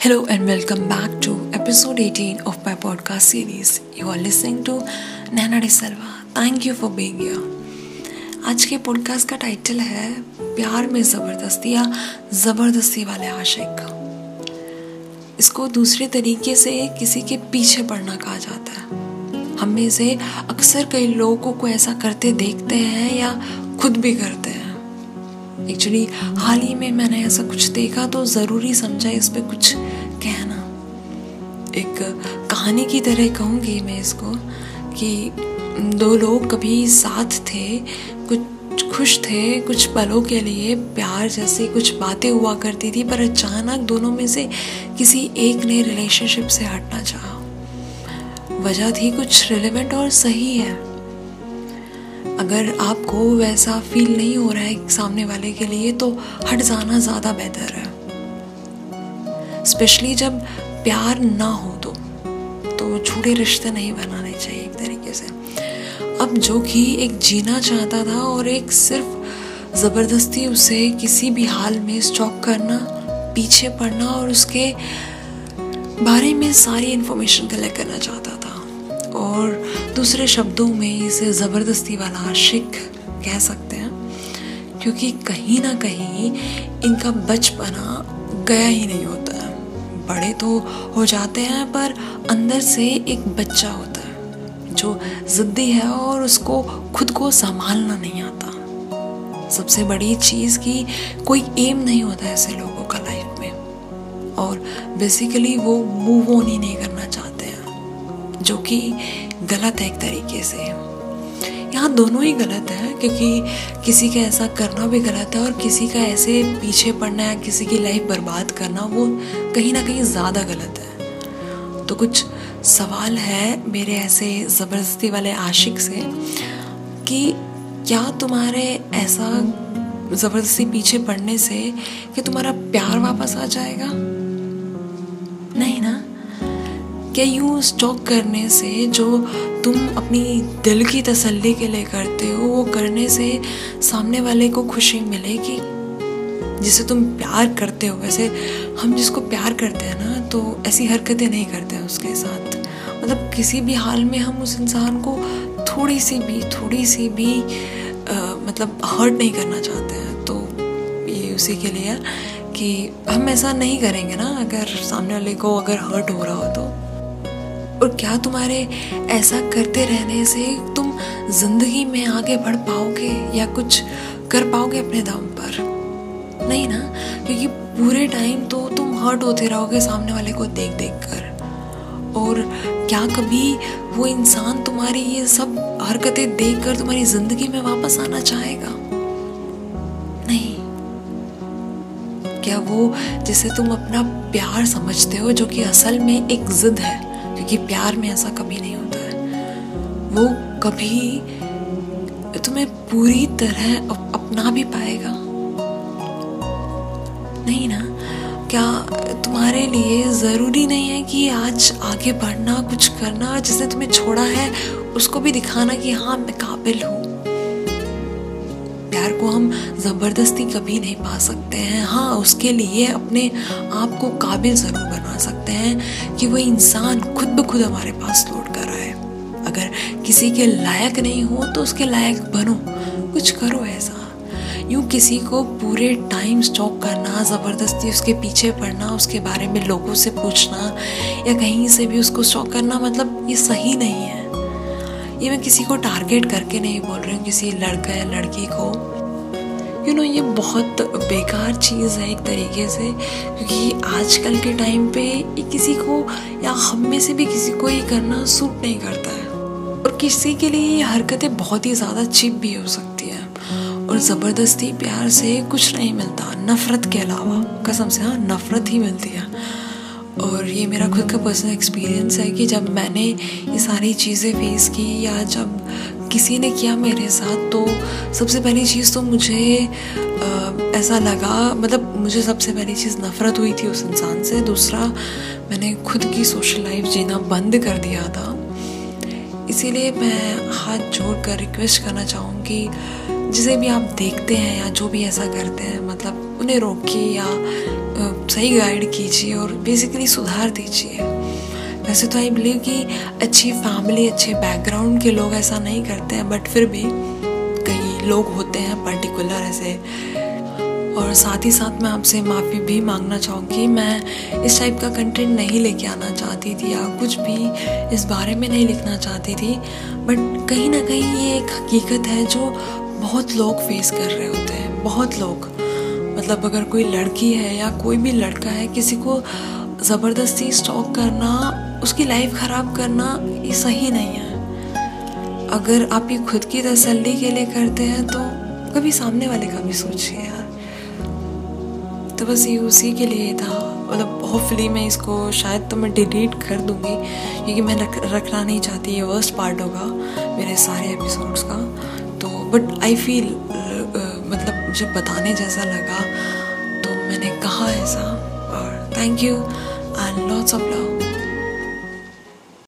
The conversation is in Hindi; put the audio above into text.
Hello and welcome back to episode 18 of my podcast series. You are listening to Nana De Salva. Thank you for being here. आज के पॉडकास्ट का टाइटल है प्यार में ज़बरदस्ती या ज़बरदस्ती वाले आशिक इसको दूसरे तरीके से किसी के पीछे पड़ना कहा जाता है हम में से अक्सर कई लोगों को ऐसा करते देखते हैं या खुद भी करते हैं एक्चुअली हाल ही में मैंने ऐसा कुछ देखा तो ज़रूरी समझा इस पर कुछ कहना। एक कहानी की तरह कहूँगी मैं इसको कि दो लोग कभी साथ थे, कुछ खुश थे, कुछ पलों के लिए प्यार जैसी कुछ बातें हुआ करती थी, पर अचानक दोनों में से किसी एक ने रिलेशनशिप से हटना चाहा। वजह थी कुछ रिलेवेंट और सही है। अगर आपको वैसा फील नहीं हो रहा है सामने वाले के लिए तो हट जाना ज़्यादा बेहतर है। स्पेशली जब प्यार ना हो तो तो झूठे रिश्ते नहीं बनाने चाहिए एक तरीके से। अब जो कि एक जीना चाहता था और एक सिर्फ़ ज़बरदस्ती उसे किसी भी हाल में स्टॉक करना, पीछे पड़ना और उसके बारे में सारी इन्फॉर्मेशन कलेक्ट करना चाहता था। और दूसरे शब्दों में इसे ज़बरदस्ती वाला आशिक कह सकते हैं, क्योंकि कहीं ना कहीं इनका बचपना गया ही नहीं होता है। बड़े तो हो जाते हैं, पर अंदर से एक बच्चा होता है, जो ज़िद्दी है और उसको खुद को संभालना नहीं आता। सबसे बड़ी चीज़ की कोई एम नहीं होता ऐसे लोगों का लाइफ में, और बेसिकली वो मूव ऑन ही नहीं करना चाहते जो कि गलत है एक तरीके से। यहाँ दोनों ही गलत है, क्योंकि किसी का ऐसा करना भी गलत है और किसी का ऐसे पीछे पड़ना या किसी की लाइफ बर्बाद करना वो कहीं ना कहीं ज़्यादा गलत है। तो कुछ सवाल है मेरे ऐसे ज़बरदस्ती वाले आशिक से कि क्या तुम्हारे ऐसा ज़बरदस्ती पीछे पड़ने से कि तुम्हारा प्यार वापस आ जाएगा? नहीं ना। क्या यूँ स्टॉक करने से जो तुम अपनी दिल की तसल्ली के लिए करते हो वो करने से सामने वाले को खुशी मिलेगी। जिसे तुम प्यार करते हो वैसे हम जिसको प्यार करते हैं ना तो ऐसी हरकतें नहीं करते हैं उसके साथ। मतलब किसी भी हाल में हम उस इंसान को थोड़ी सी भी थोड़ी सी भी आ, मतलब हर्ट नहीं करना चाहते हैं। तो ये उसी के लिए कि हम ऐसा नहीं करेंगे ना अगर सामने वाले को अगर हर्ट हो रहा हो तो। और क्या तुम्हारे ऐसा करते रहने से तुम ज़िंदगी में आगे बढ़ पाओगे या कुछ कर पाओगे अपने दम पर? नहीं ना? क्योंकि पूरे टाइम तो तुम हर्ट होते रहोगे सामने वाले को देख देख कर। और क्या कभी वो इंसान तुम्हारी ये सब हरकतें देख कर तुम्हारी ज़िंदगी में वापस आना चाहेगा? नहीं। क्या वो जिसे तुम अपना प्यार समझते हो, जो कि असल में एक जिद है? क्योंकि प्यार में ऐसा कभी नहीं होता है। वो कभी तुम्हें पूरी तरह अपना भी पाएगा। नहीं ना? क्या तुम्हारे लिए ज़रूरी नहीं है कि आज आगे बढ़ना, कुछ करना, जिसने तुम्हें छोड़ा है, उसको भी दिखाना कि हाँ मैं काबिल हूँ। प्यार को हम ज़बरदस्ती कभी नहीं पा सकते हैं। हाँ उसके लिए अपने आप को काबिल ज़रूर बना सकते हैं कि वो इंसान खुद ब खुद हमारे पास लौट कर आए। अगर किसी के लायक नहीं हो तो उसके लायक बनो। कुछ करो ऐसा। यूँ किसी को पूरे टाइम स्टॉक करना, ज़बरदस्ती उसके पीछे पड़ना, उसके बारे में लोगों से पूछना, या कहीं से भी उसको स्टॉक करना मतलब ये सही नहीं है। ये मैं किसी को टारगेट करके नहीं बोल रही हूँ किसी लड़का या लड़की को। यू you नो know, ये बहुत बेकार चीज़ है एक तरीके से क्योंकि आजकल के टाइम पे ये किसी को या हम में से भी किसी को ये करना सूट नहीं करता है। और किसी के लिए ये हरकतें बहुत ही ज़्यादा चिप भी हो सकती है। और ज़बरदस्ती प्यार से कुछ नहीं मिलता। नफ़रत के अलावा कसम से हाँ नफ़रत ही मिलती है। और ये मेरा खुद का पर्सनल एक्सपीरियंस है कि जब मैंने ये सारी चीज़ें फेस की या जब किसी ने किया मेरे साथ तो सबसे पहली चीज़ तो मुझे आ, ऐसा लगा मतलब मुझे सबसे पहली चीज़ नफ़रत हुई थी उस इंसान से। दूसरा मैंने खुद की सोशल लाइफ जीना बंद कर दिया था। इसीलिए मैं हाथ जोड़ कर रिक्वेस्ट करना चाहूँगी जिसे भी आप देखते हैं या जो भी ऐसा करते हैं मतलब उन्हें रोकिए या सही गाइड कीजिए और बेसिकली सुधार दीजिए। वैसे तो आई बिलीव कि अच्छी फैमिली अच्छे बैकग्राउंड के लोग ऐसा नहीं करते हैं बट फिर भी कई लोग होते हैं पर्टिकुलर ऐसे और साथ ही साथ मैं आपसे माफ़ी भी मांगना चाहूँगी। मैं इस टाइप का कंटेंट नहीं लेके आना चाहती थी या कुछ भी इस बारे में नहीं लिखना चाहती थी। बट कहीं ना कहीं ये एक हकीकत है जो बहुत लोग फेस कर रहे होते हैं, बहुत लोग। मतलब अगर कोई लड़की है या कोई भी लड़का है, किसी को ज़बरदस्ती स्टॉक करना, उसकी लाइफ ख़राब करना ये सही नहीं है। अगर आप ये खुद की तसल्ली के लिए करते हैं तो कभी सामने वाले का भी सोचिए यार। तो बस ये उसी के लिए था। मतलब होपफुली मैं इसको शायद तो मैं डिलीट कर दूँगी क्योंकि मैं रख, रखना नहीं चाहती ये वर्स्ट पार्ट होगा मेरे सारे एपिसोड्स का। तो बट आई फील मतलब मुझे बताने जैसा लगा तो मैंने कहा ऐसा और thank you and lots of love